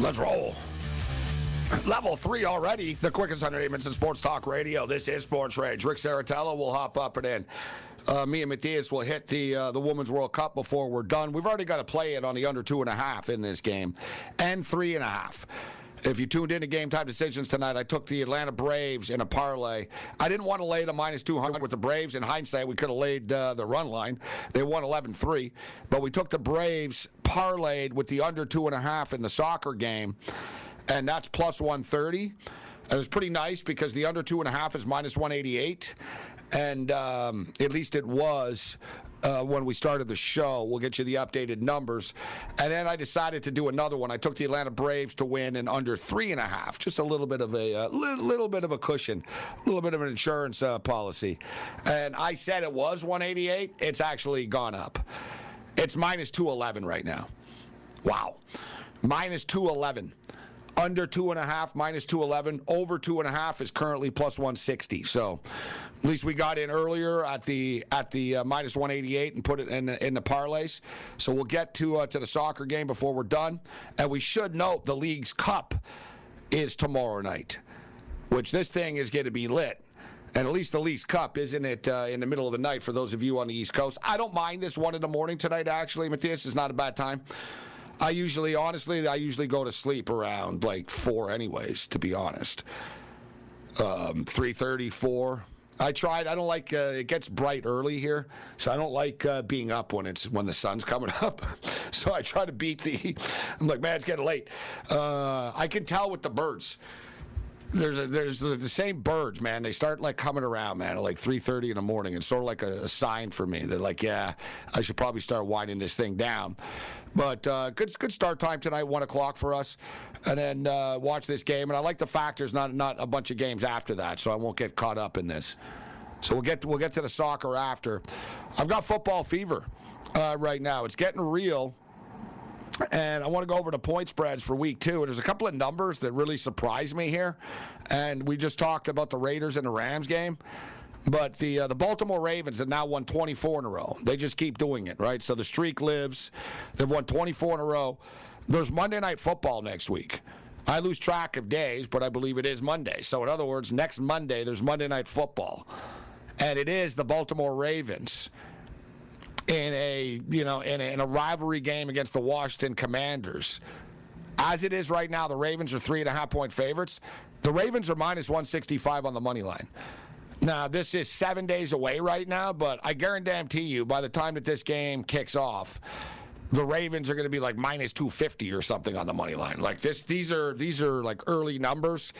Let's roll. Level three already, the quickest entertainment in sports talk radio. This is Sports Rage. Ric Serritella will hop up and in. Uh, me and Matthias will hit the uh, the Women's World Cup before we're done. We've already got to play it on the under two and a half in this game, and three and a half. If you tuned in to Game Time Decisions tonight, I took the Atlanta Braves in a parlay. I didn't want to lay the minus 200 with the Braves. In hindsight, we could have laid uh, the run line. They won 11 3. But we took the Braves parlayed with the under two and a half in the soccer game, and that's plus 130. It was pretty nice because the under two and a half is minus 188. And um, at least it was uh, when we started the show. We'll get you the updated numbers. And then I decided to do another one. I took the Atlanta Braves to win in under three and a half, just a little bit of a uh, little, little bit of a cushion, a little bit of an insurance uh, policy. And I said it was 188. It's actually gone up. It's minus 211 right now. Wow. Minus 211 under two and a half, minus 211. Over two and a half is currently plus 160. So at least we got in earlier at the at the uh, minus 188 and put it in the, in the parlays. So we'll get to uh, to the soccer game before we're done. And we should note the league's cup is tomorrow night, which this thing is going to be lit. And at least the Leafs Cup, isn't it, uh, in the middle of the night for those of you on the East Coast? I don't mind this one in the morning tonight, actually, Matthias. is not a bad time. I usually, honestly, I usually go to sleep around like four, anyways. To be honest, um, three thirty, four. I tried. I don't like. Uh, it gets bright early here, so I don't like uh, being up when it's when the sun's coming up. so I try to beat the. I'm like, man, it's getting late. Uh, I can tell with the birds. There's a, there's the same birds, man. They start like coming around, man, at like 3:30 in the morning. It's sort of like a, a sign for me. They're like, yeah, I should probably start winding this thing down. But uh, good good start time tonight, one o'clock for us, and then uh, watch this game. And I like the factors, not not a bunch of games after that, so I won't get caught up in this. So we'll get to, we'll get to the soccer after. I've got football fever uh, right now. It's getting real. And I want to go over the point spreads for week two. And there's a couple of numbers that really surprised me here. And we just talked about the Raiders and the Rams game. But the uh, the Baltimore Ravens have now won 24 in a row. They just keep doing it, right? So the streak lives. They've won 24 in a row. There's Monday Night Football next week. I lose track of days, but I believe it is Monday. So in other words, next Monday there's Monday Night Football, and it is the Baltimore Ravens in a you know in a, in a rivalry game against the Washington Commanders. As it is right now, the Ravens are three and a half point favorites. The Ravens are minus 165 on the money line. Now, this is seven days away right now, but I guarantee you, by the time that this game kicks off, the Ravens are going to be like minus 250 or something on the money line. Like this, these are these are like early numbers,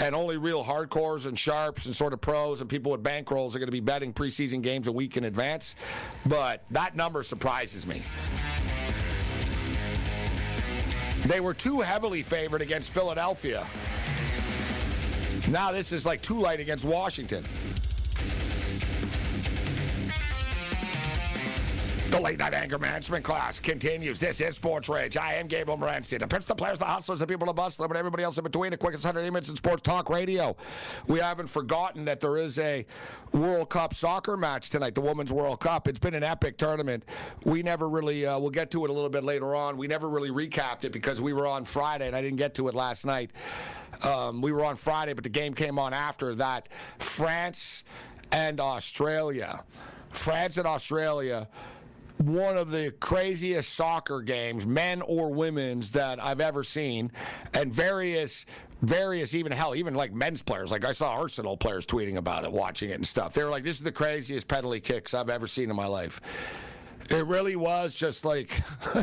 and only real hardcores and sharps and sort of pros and people with bankrolls are going to be betting preseason games a week in advance. But that number surprises me. They were too heavily favored against Philadelphia. Now this is like too light against Washington. The late night anger management class continues. This is Sports Rage. I am Gabriel Morency. The pitch, the players, the hustlers, the people, the bustler, but everybody else in between. The quickest 100 minutes in sports talk radio. We haven't forgotten that there is a World Cup soccer match tonight, the Women's World Cup. It's been an epic tournament. We never really, uh, we'll get to it a little bit later on. We never really recapped it because we were on Friday and I didn't get to it last night. Um, we were on Friday, but the game came on after that. France and Australia. France and Australia one of the craziest soccer games, men or women's, that I've ever seen, and various various even hell even like men's players. Like i saw arsenal players tweeting about it watching it and stuff. They were like this is the craziest penalty kicks i've ever seen in my life. It really was just like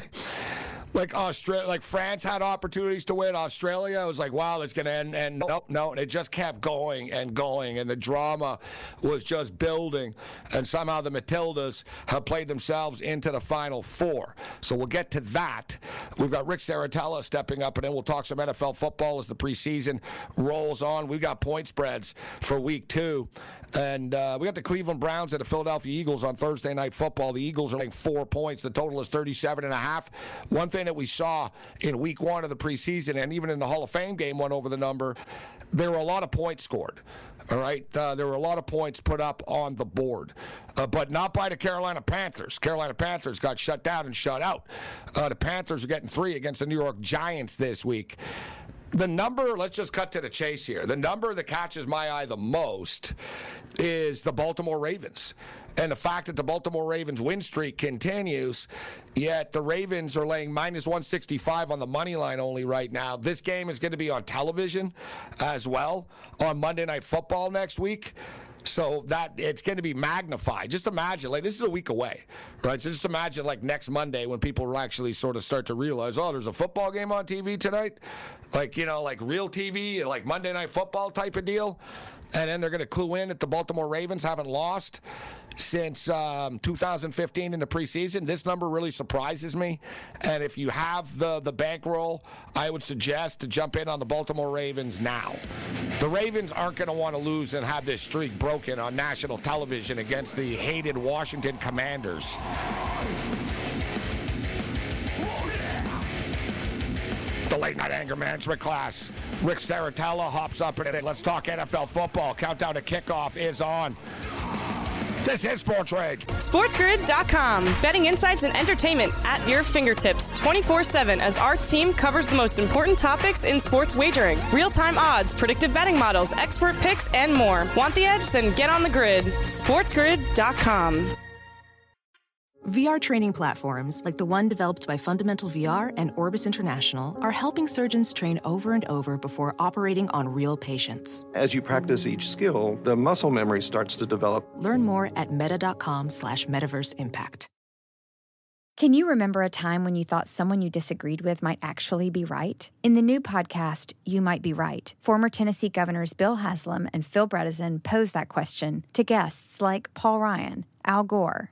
like Australia, like France had opportunities to win. Australia it was like, wow, it's to end. And nope, no, and it just kept going and going, and the drama was just building. And somehow the Matildas have played themselves into the final four. So we'll get to that. We've got Ric Serritella stepping up, and then we'll talk some NFL football as the preseason rolls on. We've got point spreads for week two. And uh, we got the Cleveland Browns and the Philadelphia Eagles on Thursday night football. The Eagles are laying four points. The total is 37 and a half. One thing that we saw in week one of the preseason and even in the Hall of Fame game went over the number, there were a lot of points scored. All right. Uh, there were a lot of points put up on the board, uh, but not by the Carolina Panthers. Carolina Panthers got shut down and shut out. Uh, the Panthers are getting three against the New York Giants this week the number, let's just cut to the chase here. The number that catches my eye the most is the Baltimore Ravens. And the fact that the Baltimore Ravens win streak continues, yet the Ravens are laying minus 165 on the money line only right now. This game is going to be on television as well on Monday Night Football next week. So that it's going to be magnified. Just imagine, like this is a week away, right? So just imagine, like next Monday, when people actually sort of start to realize, oh, there's a football game on TV tonight, like you know, like real TV, like Monday Night Football type of deal, and then they're going to clue in that the Baltimore Ravens haven't lost since um, 2015 in the preseason. This number really surprises me. And if you have the, the bankroll, I would suggest to jump in on the Baltimore Ravens now. The Ravens aren't going to want to lose and have this streak broken on national television against the hated Washington Commanders. The late night anger management class. Ric Serritella hops up in it. Let's talk NFL football. Countdown to kickoff is on. This is Sports Rage. SportsGrid.com. Betting insights and entertainment at your fingertips 24 7 as our team covers the most important topics in sports wagering real time odds, predictive betting models, expert picks, and more. Want the edge? Then get on the grid. SportsGrid.com. VR training platforms, like the one developed by Fundamental VR and Orbis International, are helping surgeons train over and over before operating on real patients. As you practice each skill, the muscle memory starts to develop. Learn more at meta.com slash metaverse impact. Can you remember a time when you thought someone you disagreed with might actually be right? In the new podcast, You Might Be Right, former Tennessee governors Bill Haslam and Phil Bredesen pose that question to guests like Paul Ryan, Al Gore,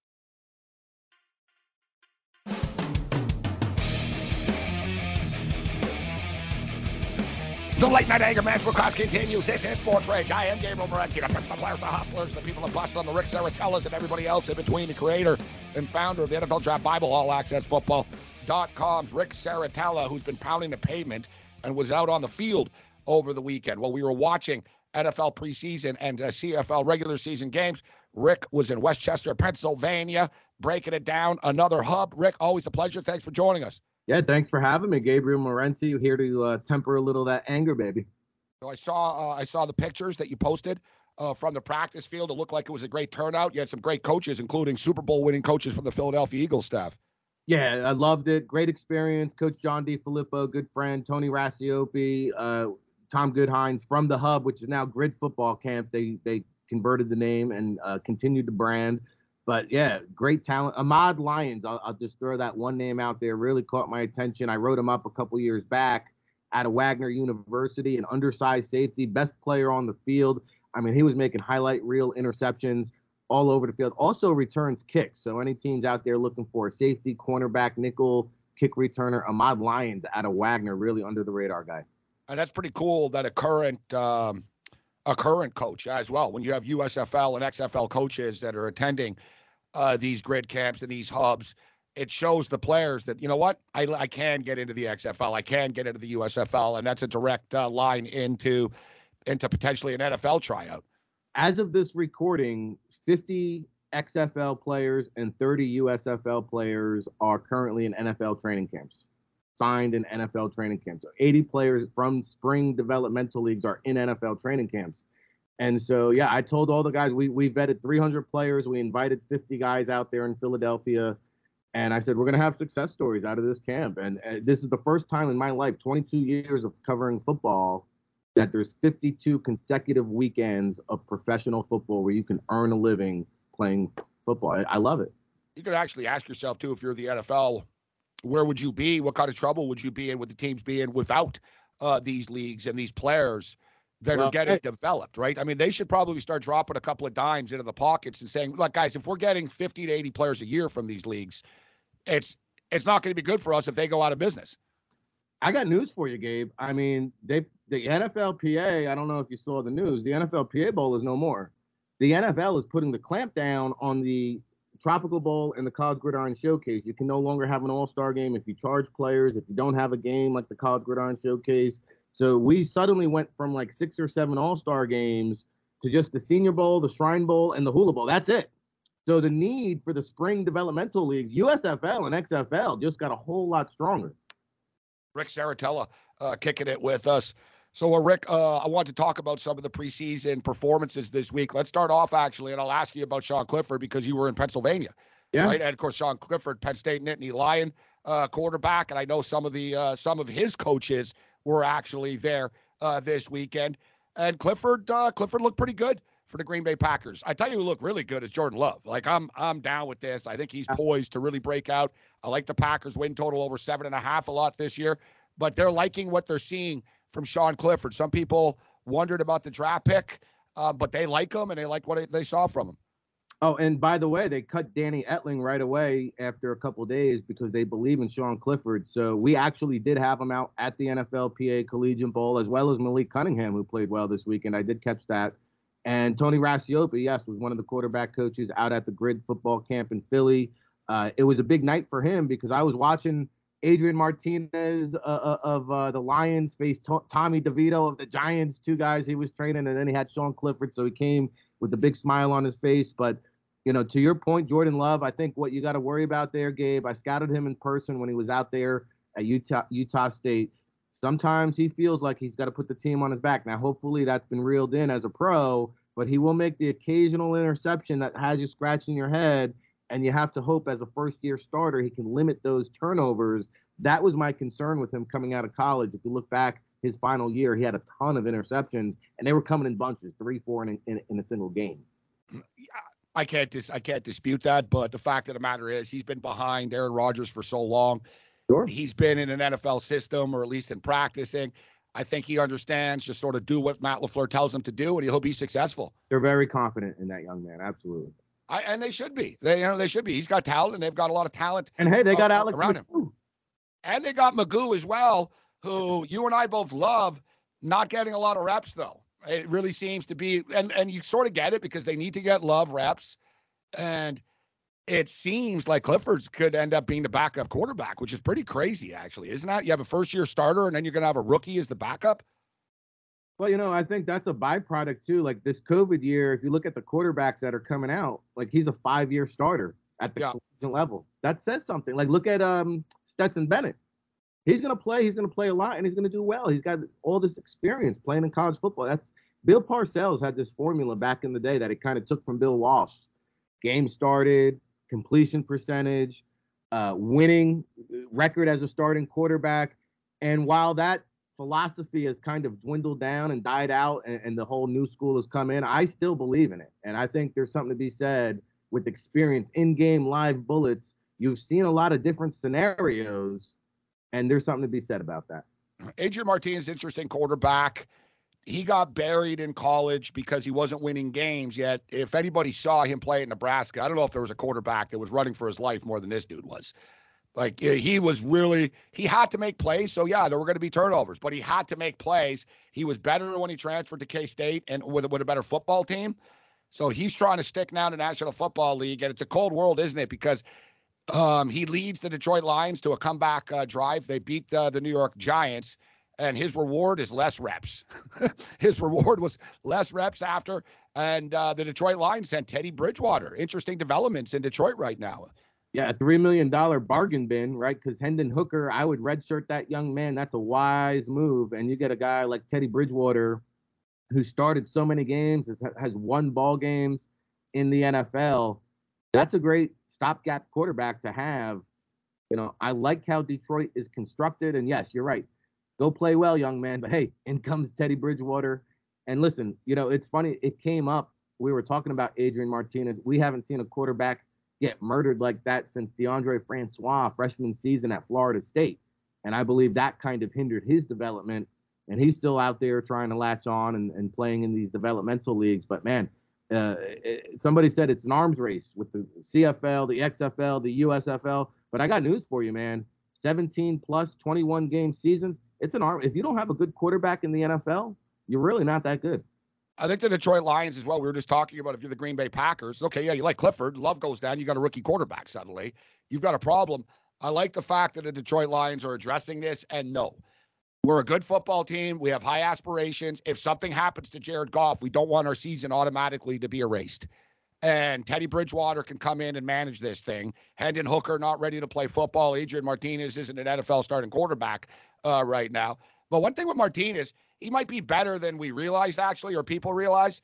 The late night anger management class continues. This is Sports Rage. I am Gabriel Morency. The the players, the hustlers, the people that bust on the Ric Serritellas, and everybody else in between. The creator and founder of the NFL Draft Bible, All Access Football.com's Ric Serritella, who's been pounding the pavement and was out on the field over the weekend. While we were watching NFL preseason and uh, CFL regular season games, Rick was in West Chester, Pennsylvania, breaking it down. Another hub. Rick, always a pleasure. Thanks for joining us. Yeah, thanks for having me, Gabriel Morency, here to uh, temper a little that anger, baby. So I saw uh, I saw the pictures that you posted uh, from the practice field. It looked like it was a great turnout. You had some great coaches, including Super Bowl winning coaches from the Philadelphia Eagles staff. Yeah, I loved it. Great experience. Coach John DeFilippo, good friend. Tony Racioppi, uh, Tom Goodhines from the Hub, which is now Grid Football Camp. They they converted the name and uh, continued the brand. But yeah, great talent. Ahmad Lyons, I'll, I'll, just throw that one name out there. Really caught my attention. I wrote him up a couple years back out of Wagner University, an undersized safety, best player on the field. I mean, he was making highlight reel interceptions all over the field. Also returns kicks. So any teams out there looking for a safety, cornerback, nickel, kick returner, Ahmad Lyons out of Wagner, really under the radar guy. And that's pretty cool that a current um, a current coach as well. When you have USFL and XFL coaches that are attending uh, these grid camps and these hubs, it shows the players that you know what I, I can get into the XFL, I can get into the USFL, and that's a direct uh, line into into potentially an NFL tryout. As of this recording, 50 XFL players and 30 USFL players are currently in NFL training camps, signed in NFL training camps. So 80 players from spring developmental leagues are in NFL training camps. And so, yeah, I told all the guys we we vetted 300 players. We invited 50 guys out there in Philadelphia, and I said we're gonna have success stories out of this camp. And, and this is the first time in my life, 22 years of covering football, that there's 52 consecutive weekends of professional football where you can earn a living playing football. I, I love it. You could actually ask yourself too, if you're the NFL, where would you be? What kind of trouble would you be in with the teams being without uh, these leagues and these players that well, are getting developed, right? I mean, they should probably start dropping a couple of dimes into the pockets and saying, "Look, guys, if we're getting 50 to 80 players a year from these leagues, it's it's not going to be good for us if they go out of business." I got news for you, Gabe. I mean, they the NFLPA. I don't know if you saw the news. The NFLPA Bowl is no more. The NFL is putting the clamp down on the Tropical Bowl and the College Gridiron Showcase. You can no longer have an All Star game if you charge players. If you don't have a game like the College Gridiron Showcase. So we suddenly went from like six or seven All Star games to just the Senior Bowl, the Shrine Bowl, and the Hula Bowl. That's it. So the need for the spring developmental leagues, USFL and XFL, just got a whole lot stronger. Ric Serritella uh, kicking it with us. So, uh, Rick, uh, I want to talk about some of the preseason performances this week. Let's start off actually, and I'll ask you about Sean Clifford because you were in Pennsylvania. Yeah. Right? And of course, Sean Clifford, Penn State Nittany Lion uh, quarterback, and I know some of the uh, some of his coaches were actually there uh, this weekend. And Clifford, Clifford looked pretty good for the Green Bay Packers. I tell you, who looked really good is Jordan Love. Like I'm, I'm down with this. I think he's poised to really break out. I like the Packers win total over seven and a half a lot this year, but they're liking what they're seeing from Sean Clifford. Some people wondered about the draft pick, uh, but they like him and they like what they saw from him. Oh, and by the way, they cut Danny Etling right away after a couple days because they believe in Sean Clifford. So we actually did have him out at the NFLPA Collegiate Bowl as well as Malik Cunningham, who played well this weekend. I did catch that. And Tony Racioppi, yes, was one of the quarterback coaches out at the Grid Football Camp in Philly. Uh, it was a big night for him because I was watching Adrian Martinez uh, uh of uh, the Lions faced Tommy DeVito of the Giants, two guys he was training, and then he had Sean Clifford, so he came with a big smile on his face. But you know, to your point, Jordan Love, I think what you got to worry about there, Gabe. I scouted him in person when he was out there at Utah Utah State. Sometimes he feels like he's got to put the team on his back. Now, hopefully, that's been reeled in as a pro, but he will make the occasional interception that has you scratching your head and you have to hope as a first year starter he can limit those turnovers. That was my concern with him coming out of college. If you look back his final year, he had a ton of interceptions and they were coming in bunches, three, four in, in, in a single game. I can't dis- I can't dispute that, but the fact of the matter is he's been behind Aaron Rodgers for so long. Sure. He's been in an NFL system or at least in practicing. I think he understands just sort of do what Matt LaFleur tells him to do and he'll be successful. They're very confident in that young man, absolutely. I, and they should be. They you know they should be. He's got talent, and they've got a lot of talent. And hey, they got uh, Alex around McGough. him, and they got McGough as well, who you and I both love. Not getting a lot of reps though. It really seems to be, and and you sort of get it because they need to get love reps, and it seems like Clifford's could end up being the backup quarterback, which is pretty crazy, actually, isn't that? You have a first year starter, and then you're going to have a rookie as the backup. Well, you know, I think that's a byproduct too. Like this COVID year, if you look at the quarterbacks that are coming out, like he's a five-year starter at the yeah. level. That says something. Like look at um Stetson Bennett. He's gonna play. He's gonna play a lot, and he's gonna do well. He's got all this experience playing in college football. That's Bill Parcells had this formula back in the day that it kind of took from Bill Walsh. Game started, completion percentage, uh, winning record as a starting quarterback. And while that philosophy has kind of dwindled down and died out and, and, the whole new school has come in, I still believe in it. And I think there's something to be said with experience in game live bullets. You've seen a lot of different scenarios, and there's something to be said about that. Adrian Martinez, interesting quarterback. He got buried in college because he wasn't winning games. Yet, if anybody saw him play at Nebraska, I don't know if there was a quarterback that was running for his life more than this dude was. Like he was really, he had to make plays. So yeah, there were going to be turnovers, but he had to make plays. He was better when he transferred to K State and with, with a better football team. So he's trying to stick now to National Football League, and it's a cold world, isn't it? Because um, he leads the Detroit Lions to a comeback uh, drive. They beat the New York Giants, and his reward is less reps. his reward was less reps after, and uh, the Detroit Lions sent Teddy Bridgewater. Interesting developments in Detroit right now. Yeah, a three million dollar bargain bin, right? Because Hendon Hooker, I would redshirt that young man. That's a wise move, and you get a guy like Teddy Bridgewater, who started so many games, has, has won ball games in the NFL. That's a great stopgap quarterback to have. You know, I like how Detroit is constructed, and yes, you're right. Go play well, young man. But hey, in comes Teddy Bridgewater. And listen, you know, it's funny. It came up. We were talking about Adrian Martinez. We haven't seen a quarterback get murdered like that since Deondre Francois freshman season at Florida State. And I believe that kind of hindered his development. And he's still out there trying to latch on and, and playing in these developmental leagues. But man, uh, it, somebody said it's an arms race with the CFL, the XFL, the USFL. But I got news for you, man. 17 plus 21 game seasons. It's an arm. If you don't have a good quarterback in the NFL, you're really not that good. I think the Detroit Lions as well. We were just talking about if you're the Green Bay Packers. Okay, yeah, you like Clifford. Love goes down. You got a rookie quarterback suddenly. You've got a problem. I like the fact that the Detroit Lions are addressing this. And no, we're a good football team. We have high aspirations. If something happens to Jared Goff, we don't want our season automatically to be erased. And Teddy Bridgewater can come in and manage this thing. Hendon Hooker not ready to play football. Adrian Martinez isn't an NFL starting quarterback uh, right now. But one thing with Martinez, he might be better than we realized actually, or people realize.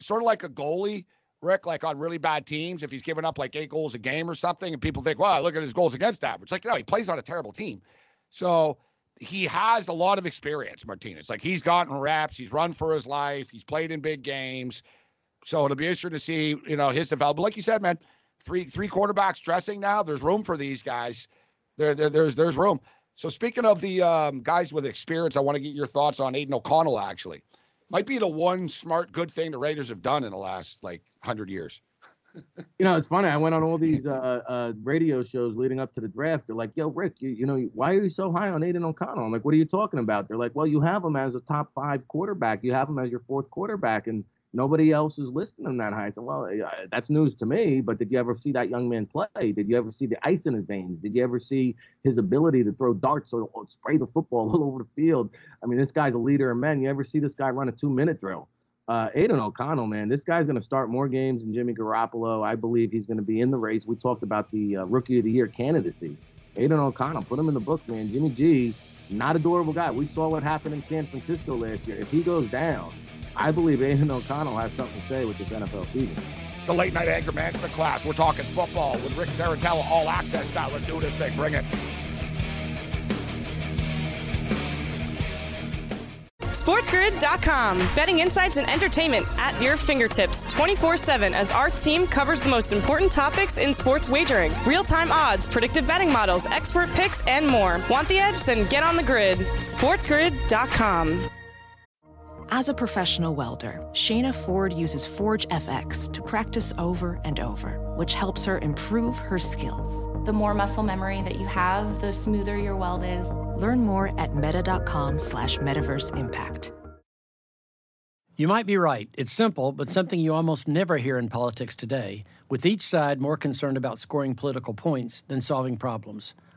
Sort of like a goalie, Rick, like on really bad teams, if he's giving up like eight goals a game or something, and people think, wow, look at his goals against average. Like, no, he plays on a terrible team. So he has a lot of experience, Martinez. Like he's gotten reps, he's run for his life, he's played in big games. So it'll be interesting to see, you know, his development. Like you said, man, three three quarterbacks dressing now. There's room for these guys. There, there there's there's room. So speaking of the um, guys with experience, I want to get your thoughts on Aidan O'Connell. Actually, might be the one smart, good thing the Raiders have done in the last like hundred years. you know, it's funny. I went on all these uh, uh, radio shows leading up to the draft. They're like, "Yo, Rick, you, you know, why are you so high on Aidan O'Connell?" I'm like, "What are you talking about?" They're like, "Well, you have him as a top five quarterback. You have him as your fourth quarterback, and Nobody else is listing him that high. Said, well, that's news to me. But did you ever see that young man play? Did you ever see the ice in his veins? Did you ever see his ability to throw darts or, or spray the football all over the field? I mean, this guy's a leader of men. You ever see this guy run a two-minute drill? Uh, Aidan O'Connell, man, this guy's going to start more games than Jimmy Garoppolo. I believe he's going to be in the race. We talked about the uh, Rookie of the Year candidacy. Aidan O'Connell, put him in the book, man. Jimmy G, not a durable guy. We saw what happened in San Francisco last year. If he goes down, I believe Aidan O'Connell has something to say with this NFL season. The late night anger management class. We're talking football with Ric Serritella, all access style. Let's do this thing. Bring it. SportsGrid.com. Betting insights and entertainment at your fingertips 24 7 as our team covers the most important topics in sports wagering real time odds, predictive betting models, expert picks, and more. Want the edge? Then get on the grid. SportsGrid.com. As a professional welder, Shayna Ford uses Forge FX to practice over and over, which helps her improve her skills. The more muscle memory that you have, the smoother your weld is. Learn more at meta.com slash metaverse impact. You might be right. It's simple, but something you almost never hear in politics today, with each side more concerned about scoring political points than solving problems.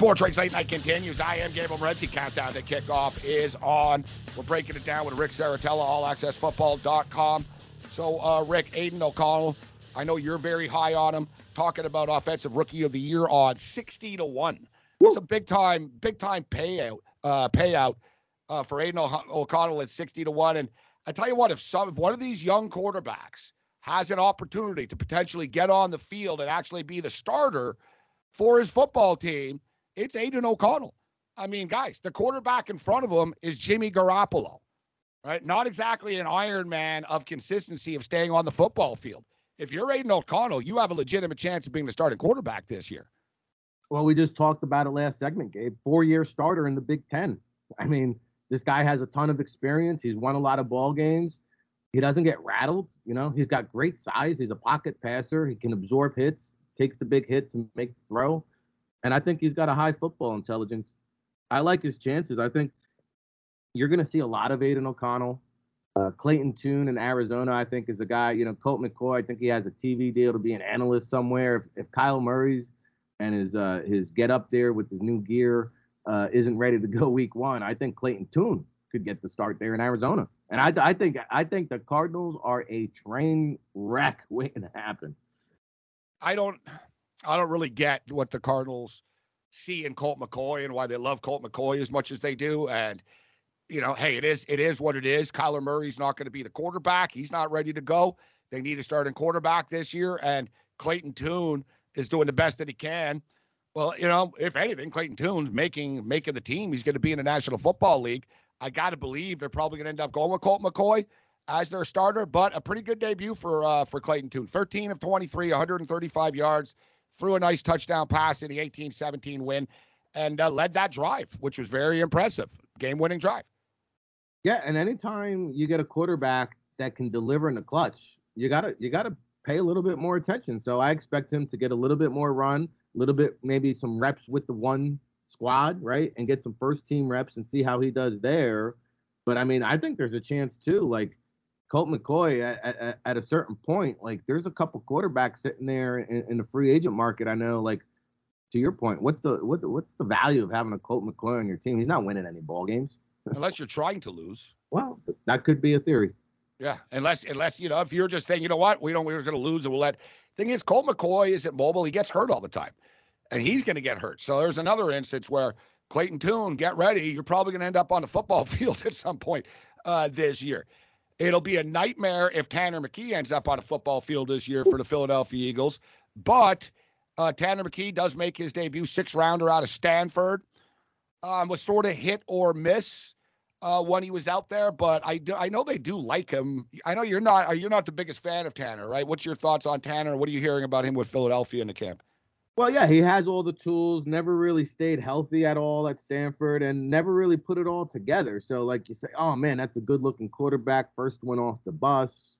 Sports Rage Late Night continues. I am Gabriel Morency. Countdown to kickoff is on. We're breaking it down with Ric Serritella, allaccessfootball.com. So, uh, Rick, Aidan O'Connell, I know you're very high on him, talking about offensive rookie of the year odds, 60 to 1. It's a big time, big time payout, uh, payout uh, for Aidan O'Connell at 60 to 1. And I tell you what, if some if one of these young quarterbacks has an opportunity to potentially get on the field and actually be the starter for his football team, it's Aidan O'Connell. I mean, guys, the quarterback in front of him is Jimmy Garoppolo, right? Not exactly an Iron Man of consistency of staying on the football field. If you're Aidan O'Connell, you have a legitimate chance of being the starting quarterback this year. Well, we just talked about it last segment, Gabe. Four year starter in the Big Ten. I mean, this guy has a ton of experience. He's won a lot of ball games. He doesn't get rattled. You know, he's got great size. He's a pocket passer. He can absorb hits, takes the big hit to make the throw. And I think he's got a high football intelligence. I like his chances. I think you're going to see a lot of Aidan O'Connell. Uh, Clayton Tune in Arizona, I think, is a guy. You know, Colt McCoy, I think he has a TV deal to be an analyst somewhere. If, if Kyler Murray's and his uh, his get up there with his new gear uh, isn't ready to go week one, I think Clayton Tune could get the start there in Arizona. And I, I think I think the Cardinals are a train wreck waiting to happen. I don't I don't really get what the Cardinals see in Colt McCoy and why they love Colt McCoy as much as they do. And you know, hey, it is it is what it is. Kyler Murray's not going to be the quarterback. He's not ready to go. They need a starting quarterback this year, and Clayton Tune is doing the best that he can. Well, you know, if anything, Clayton Tune's making making the team. He's going to be in the National Football League. I got to believe they're probably going to end up going with Colt McCoy as their starter, but a pretty good debut for uh, for Clayton Tune. 13 of 23, 135 yards, threw a nice touchdown pass in the 18-17 win, and uh, led that drive, which was very impressive. Game-winning drive. Yeah, and anytime you get a quarterback that can deliver in the clutch, you gotta you gotta pay a little bit more attention. So I expect him to get a little bit more run, a little bit maybe some reps with the one squad, right, and get some first team reps and see how he does there. But I mean, I think there's a chance too. Like Colt McCoy at, at, at, a certain point, like there's a couple quarterbacks sitting there in, in, the free agent market. I know, like to your point, what's the what, what's the value of having a Colt McCoy on your team? He's not winning any ball games unless you're trying to lose. Well, that could be a theory. Yeah, unless unless you know if you're just saying, you know what, we don't we're going to lose and we'll let. Thing is, Colt McCoy isn't mobile. He gets hurt all the time, and he's going to get hurt. So there's another instance where Clayton Tune, get ready. You're probably going to end up on the football field at some point uh, this year. It'll be a nightmare if Tanner McKee ends up on a football field this year for the Philadelphia Eagles. But uh, Tanner McKee does make his debut six rounder out of Stanford. Um, was sort of hit or miss uh, when he was out there, but I do, I know they do like him. I know you're not you're not the biggest fan of Tanner, right? What's your thoughts on Tanner? What are you hearing about him with Philadelphia in the camp? Well, yeah, he has all the tools, never really stayed healthy at all at Stanford and never really put it all together. So, like you say, oh man, that's a good looking quarterback. First one off the bus.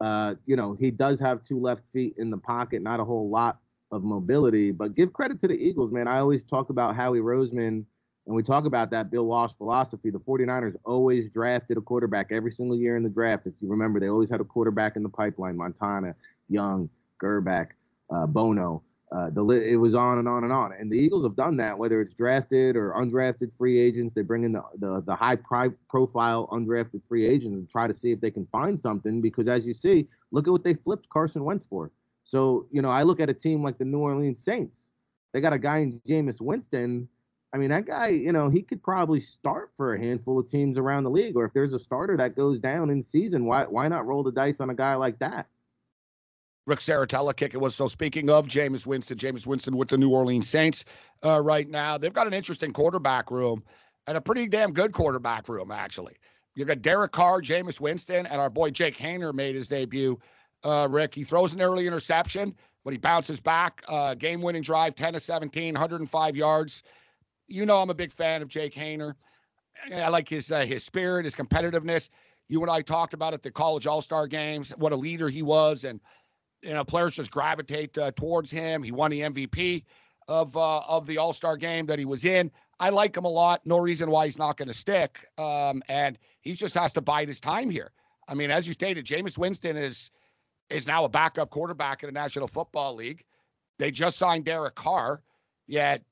Uh, you know, he does have two left feet in the pocket, not a whole lot of mobility, but give credit to the Eagles, man. I always talk about Howie Roseman and we talk about that Bill Walsh philosophy. The 49ers always drafted a quarterback every single year in the draft. If you remember, they always had a quarterback in the pipeline Montana, Young, Grbac, uh, Bono. Uh, it was on and on and on, and the Eagles have done that. Whether it's drafted or undrafted free agents, they bring in the the, the high pri- profile undrafted free agents and try to see if they can find something. Because as you see, look at what they flipped Carson Wentz for. So you know, I look at a team like the New Orleans Saints. They got a guy in Jameis Winston. I mean, that guy, you know, he could probably start for a handful of teams around the league. Or if there's a starter that goes down in season, why why not roll the dice on a guy like that? Ric Serritella kicking was so. Speaking of Jameis Winston, Jameis Winston with the New Orleans Saints uh, right now. They've got an interesting quarterback room and a pretty damn good quarterback room actually. You got Derek Carr, Jameis Winston, and our boy Jake Haener made his debut. Uh, Rick, he throws an early interception, but he bounces back. Uh, game winning drive, 10 to 17, 105 yards. You know, I'm a big fan of Jake Haener. I like his uh, his spirit, his competitiveness. You and I talked about at the college All Star games what a leader he was, and you know players just gravitate uh, towards him. He won the MVP of uh, of the All Star game that he was in. I like him a lot. No reason why he's not going to stick. Um, and he just has to bide his time here. I mean, as you stated, Jameis Winston is is now a backup quarterback in the National Football League. They just signed Derek Carr. Yet,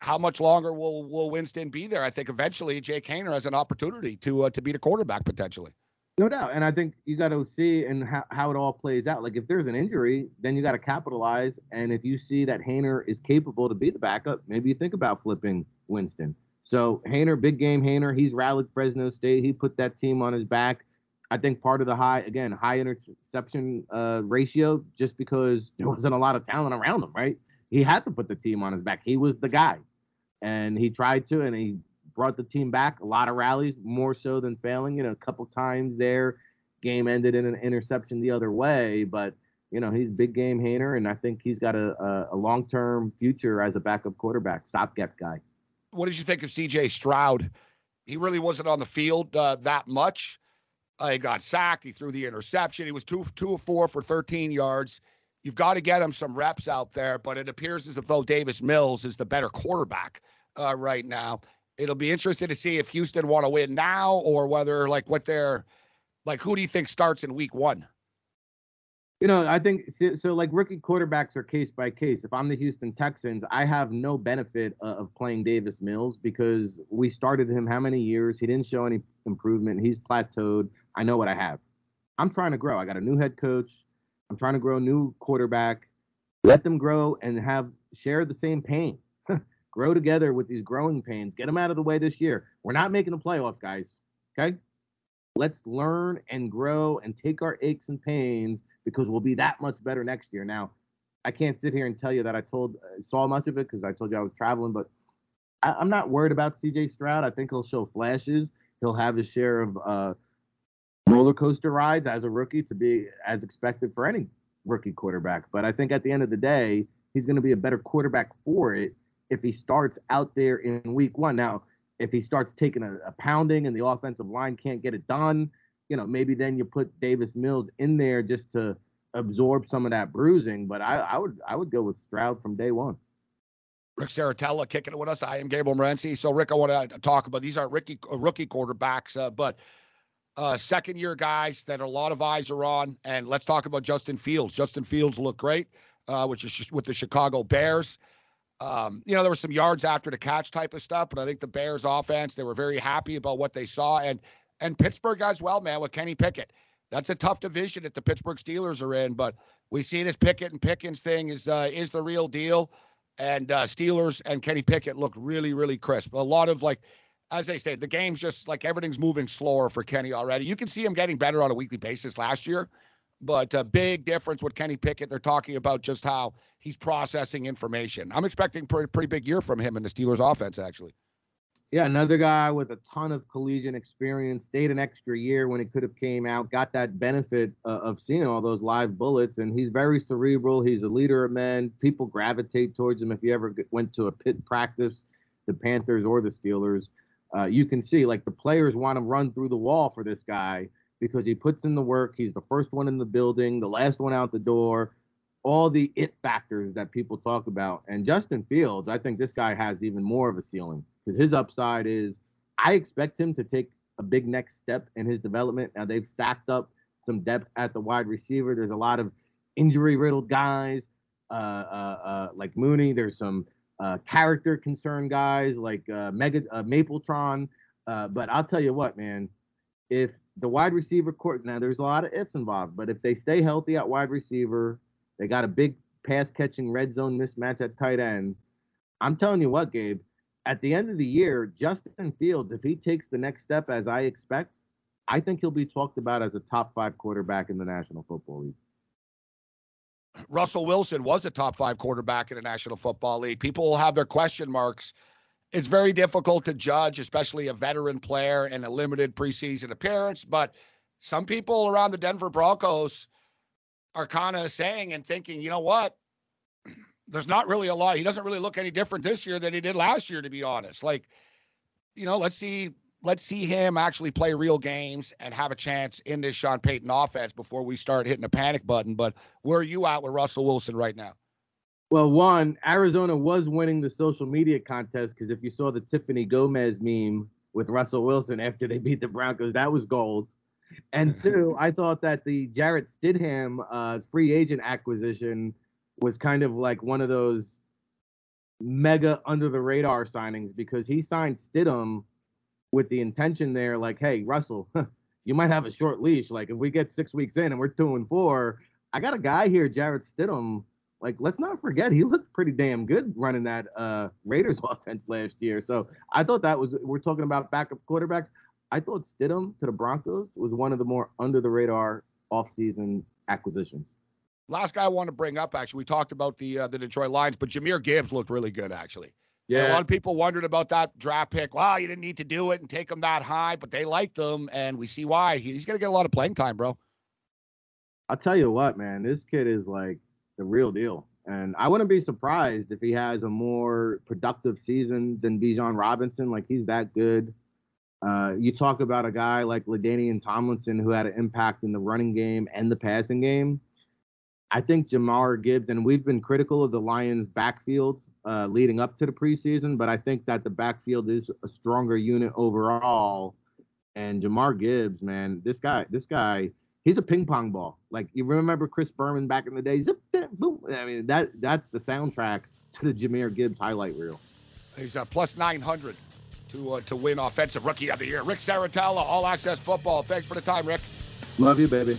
how much longer will will Winston be there? I think eventually Jake Haener has an opportunity to uh, to be the quarterback potentially. No doubt. And I think you got to see and how, how it all plays out. Like if there's an injury, then you got to capitalize. And if you see that Haener is capable to be the backup, maybe you think about flipping Winston. So Haener, big game Haener, he's rallied Fresno State. He put that team on his back. I think part of the high, again, high interception uh, ratio, just because there wasn't a lot of talent around him, right? He had to put the team on his back. He was the guy. And he tried to, and he brought the team back. A lot of rallies, more so than failing. You know, a couple times there, game ended in an interception the other way. But you know, he's big game Haener, and I think he's got a, a, a long term future as a backup quarterback, stopgap guy. What did you think of C.J. Stroud? He really wasn't on the field uh, that much. Uh, he got sacked. He threw the interception. He was two two of four for 13 yards. You've got to get him some reps out there, but it appears as though Davis Mills is the better quarterback uh, right now it'll be interesting to see if Houston want to win now or whether like what they're like. Who do you think starts in Week One? You know, I think so, so, Like rookie quarterbacks are case by case. If I'm the Houston Texans, I have no benefit of playing Davis Mills because we started him how many years? He didn't show any improvement. He's plateaued. I know what I have. I'm trying to grow. I got a new head coach. I'm trying to grow a new quarterback. Let them grow and have share the same pain grow together with these growing pains. Get them out of the way this year. We're not making the playoffs, guys. Okay? Let's learn and grow and take our aches and pains because we'll be that much better next year. Now, I can't sit here and tell you that I told uh, saw much of it because I told you I was traveling, but I, am not worried about CJ Stroud. I think he'll show flashes. He'll have his share of uh, roller coaster rides as a rookie to be as expected for any rookie quarterback. But I think at the end of the day, he's going to be a better quarterback for it if he starts out there in week one. Now, if he starts taking a, a, pounding and the offensive line can't get it done, you know, maybe then you put Davis Mills in there just to absorb some of that bruising. But I, I would I would go with Stroud from day one. Ric Serritella kicking it with us. I am Gabriel Morency. So, Rick, I want to talk about these aren't rookie, rookie quarterbacks, uh, but uh, second year guys that a lot of eyes are on. And let's talk about Justin Fields. Justin Fields looked great, uh, which is with the Chicago Bears. Um, you know, there was some yards after the catch type of stuff, but I think the Bears offense, they were very happy about what they saw. And and Pittsburgh as well, man, with Kenny Pickett. That's a tough division that the Pittsburgh Steelers are in, but we see this Pickett and Pickens thing is uh, is the real deal. And uh, Steelers and Kenny Pickett looked really, really crisp. A lot of like, as they say, the game's just like everything's moving slower for Kenny already. You can see him getting better on a weekly basis last year, but a big difference with Kenny Pickett. They're talking about just how he's processing information. I'm expecting pretty pretty big year from him in the Steelers offense, actually. Yeah, another guy with a ton of collegiate experience, stayed an extra year when it could have came out, got that benefit uh, of seeing all those live bullets, and he's very cerebral. He's a leader of men. People gravitate towards him. If you ever went to a pit practice, the Panthers or the Steelers, uh, you can see like the players want to run through the wall for this guy because he puts in the work. He's the first one in the building, the last one out the door all the it factors that people talk about. And Justin Fields, I think this guy has even more of a ceiling because his upside is I expect him to take a big next step in his development. Now they've stacked up some depth at the wide receiver. There's a lot of injury riddled guys uh, uh, uh, like Mooney. There's some uh, character concern guys like uh, Mega uh, Mapletron. but I'll tell you what, man, if the wide receiver court now there's a lot of ifs involved, but if they stay healthy at wide receiver, they got a big pass catching red zone mismatch at tight end. I'm telling you what, Gabe, at the end of the year, Justin Fields, if he takes the next step as I expect, I think he'll be talked about as a top five quarterback in the National Football League. Russell Wilson was a top five quarterback in the National Football League. People will have their question marks it's very difficult to judge, especially a veteran player and a limited preseason appearance. But some people around the Denver Broncos are kind of saying and thinking, you know what? There's not really a lot. He doesn't really look any different this year than he did last year, to be honest. Like, you know, let's see, let's see him actually play real games and have a chance in this Sean Payton offense before we start hitting the panic button. But where are you at with Russell Wilson right now? Well, one, Arizona was winning the social media contest because if you saw the Tiffany Gomez meme with Russell Wilson after they beat the Broncos, that was gold. And two, I thought that the Jarrett Stidham uh, free agent acquisition was kind of like one of those mega under the radar signings because he signed Stidham with the intention there, like, hey, Russell, you might have a short leash. Like, if we get six weeks in and we're two and four, I got a guy here, Jarrett Stidham. Like, let's not forget, he looked pretty damn good running that uh, Raiders offense last year. So I thought that was, we're talking about backup quarterbacks. I thought Stidham to the Broncos was one of the more under the radar offseason acquisitions. Last guy I want to bring up, actually, we talked about the uh, the Detroit Lions, but Jahmyr Gibbs looked really good, actually. Yeah. And a lot of people wondered about that draft pick. Wow, you didn't need to do it and take him that high, but they liked them, and we see why. He's going to get a lot of playing time, bro. I'll tell you what, man, this kid is like the real deal. And I wouldn't be surprised if he has a more productive season than Bijan Robinson. Like, he's that good. Uh, you talk about a guy like LaDainian Tomlinson who had an impact in the running game and the passing game. I think Jahmyr Gibbs, and we've been critical of the Lions' backfield uh, leading up to the preseason, but I think that the backfield is a stronger unit overall. And Jahmyr Gibbs, man, this guy, this guy, he's a ping pong ball. Like you remember Chris Berman back in the day? Zip, boom. I mean, that that's the soundtrack to the Jahmyr Gibbs highlight reel. He's a plus 900 to uh, to win Offensive Rookie of the Year. Ric Serritella, All Access Football. Thanks for the time, Ric. Love you, baby.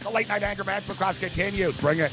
The late night anger management class continues. Bring it.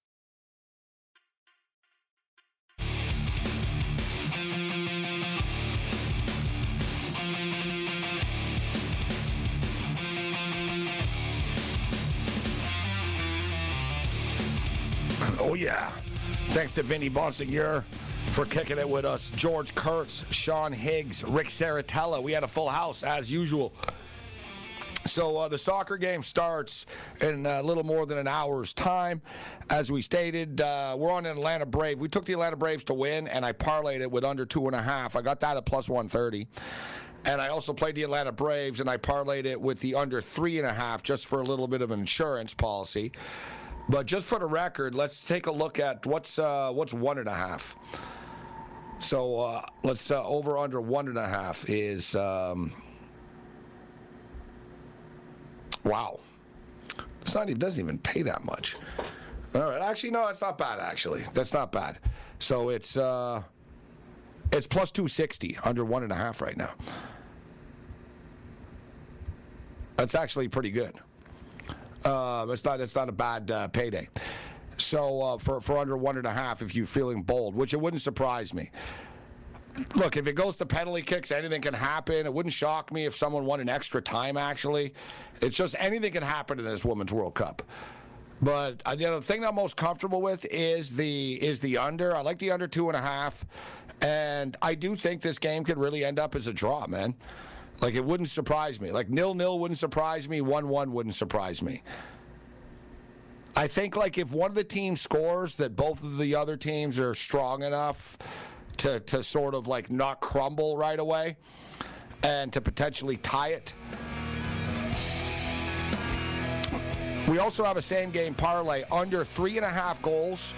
Oh, yeah. Thanks to Vinny Bonsignor for kicking it with us. George Kurtz, Sean Higgs, Ric Serritella. We had a full house as usual. So uh, the soccer game starts in a little more than an hour's time. As we stated, uh, we're on an Atlanta Brave. We took the Atlanta Braves to win, and I parlayed it with under two and a half. I got that at plus 130. And I also played the Atlanta Braves, and I parlayed it with the under three and a half just for a little bit of an insurance policy. But just for the record, let's take a look at what's uh, what's one and a half. So uh, let's uh, over under one and a half is um, wow. It's not even doesn't even pay that much. All right, actually, no, that's not bad. Actually, that's not bad. So it's uh, it's plus two sixty, under one and a half right now. That's actually pretty good. Uh, it's not it's not a bad uh, payday. So uh, for for under one and a half, if you're feeling bold, which it wouldn't surprise me. Look, if it goes to penalty kicks, anything can happen. It wouldn't shock me if someone won an extra time. Actually, it's just anything can happen in this Women's World Cup. But uh, you know, the thing that I'm most comfortable with is the is the under. I like the under two and a half, and I do think this game could really end up as a draw, man. Like it wouldn't surprise me. Like nil nil wouldn't surprise me. One one wouldn't surprise me. I think like if one of the teams scores, that both of the other teams are strong enough to to sort of like not crumble right away, and to potentially tie it. We also have a same game parlay under three and a half goals,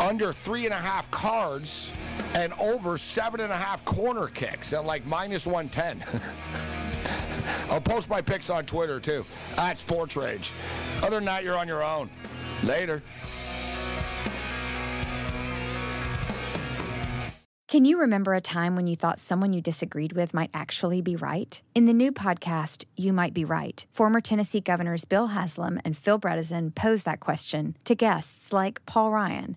under three and a half cards, and over seven and a half corner kicks at like minus 110. I'll post my picks on Twitter too, at Sports Rage. Other than that, you're on your own. Later. Can you remember a time when you thought someone you disagreed with might actually be right? In the new podcast, You Might Be Right, former Tennessee governors Bill Haslam and Phil Bredesen pose that question to guests like Paul Ryan,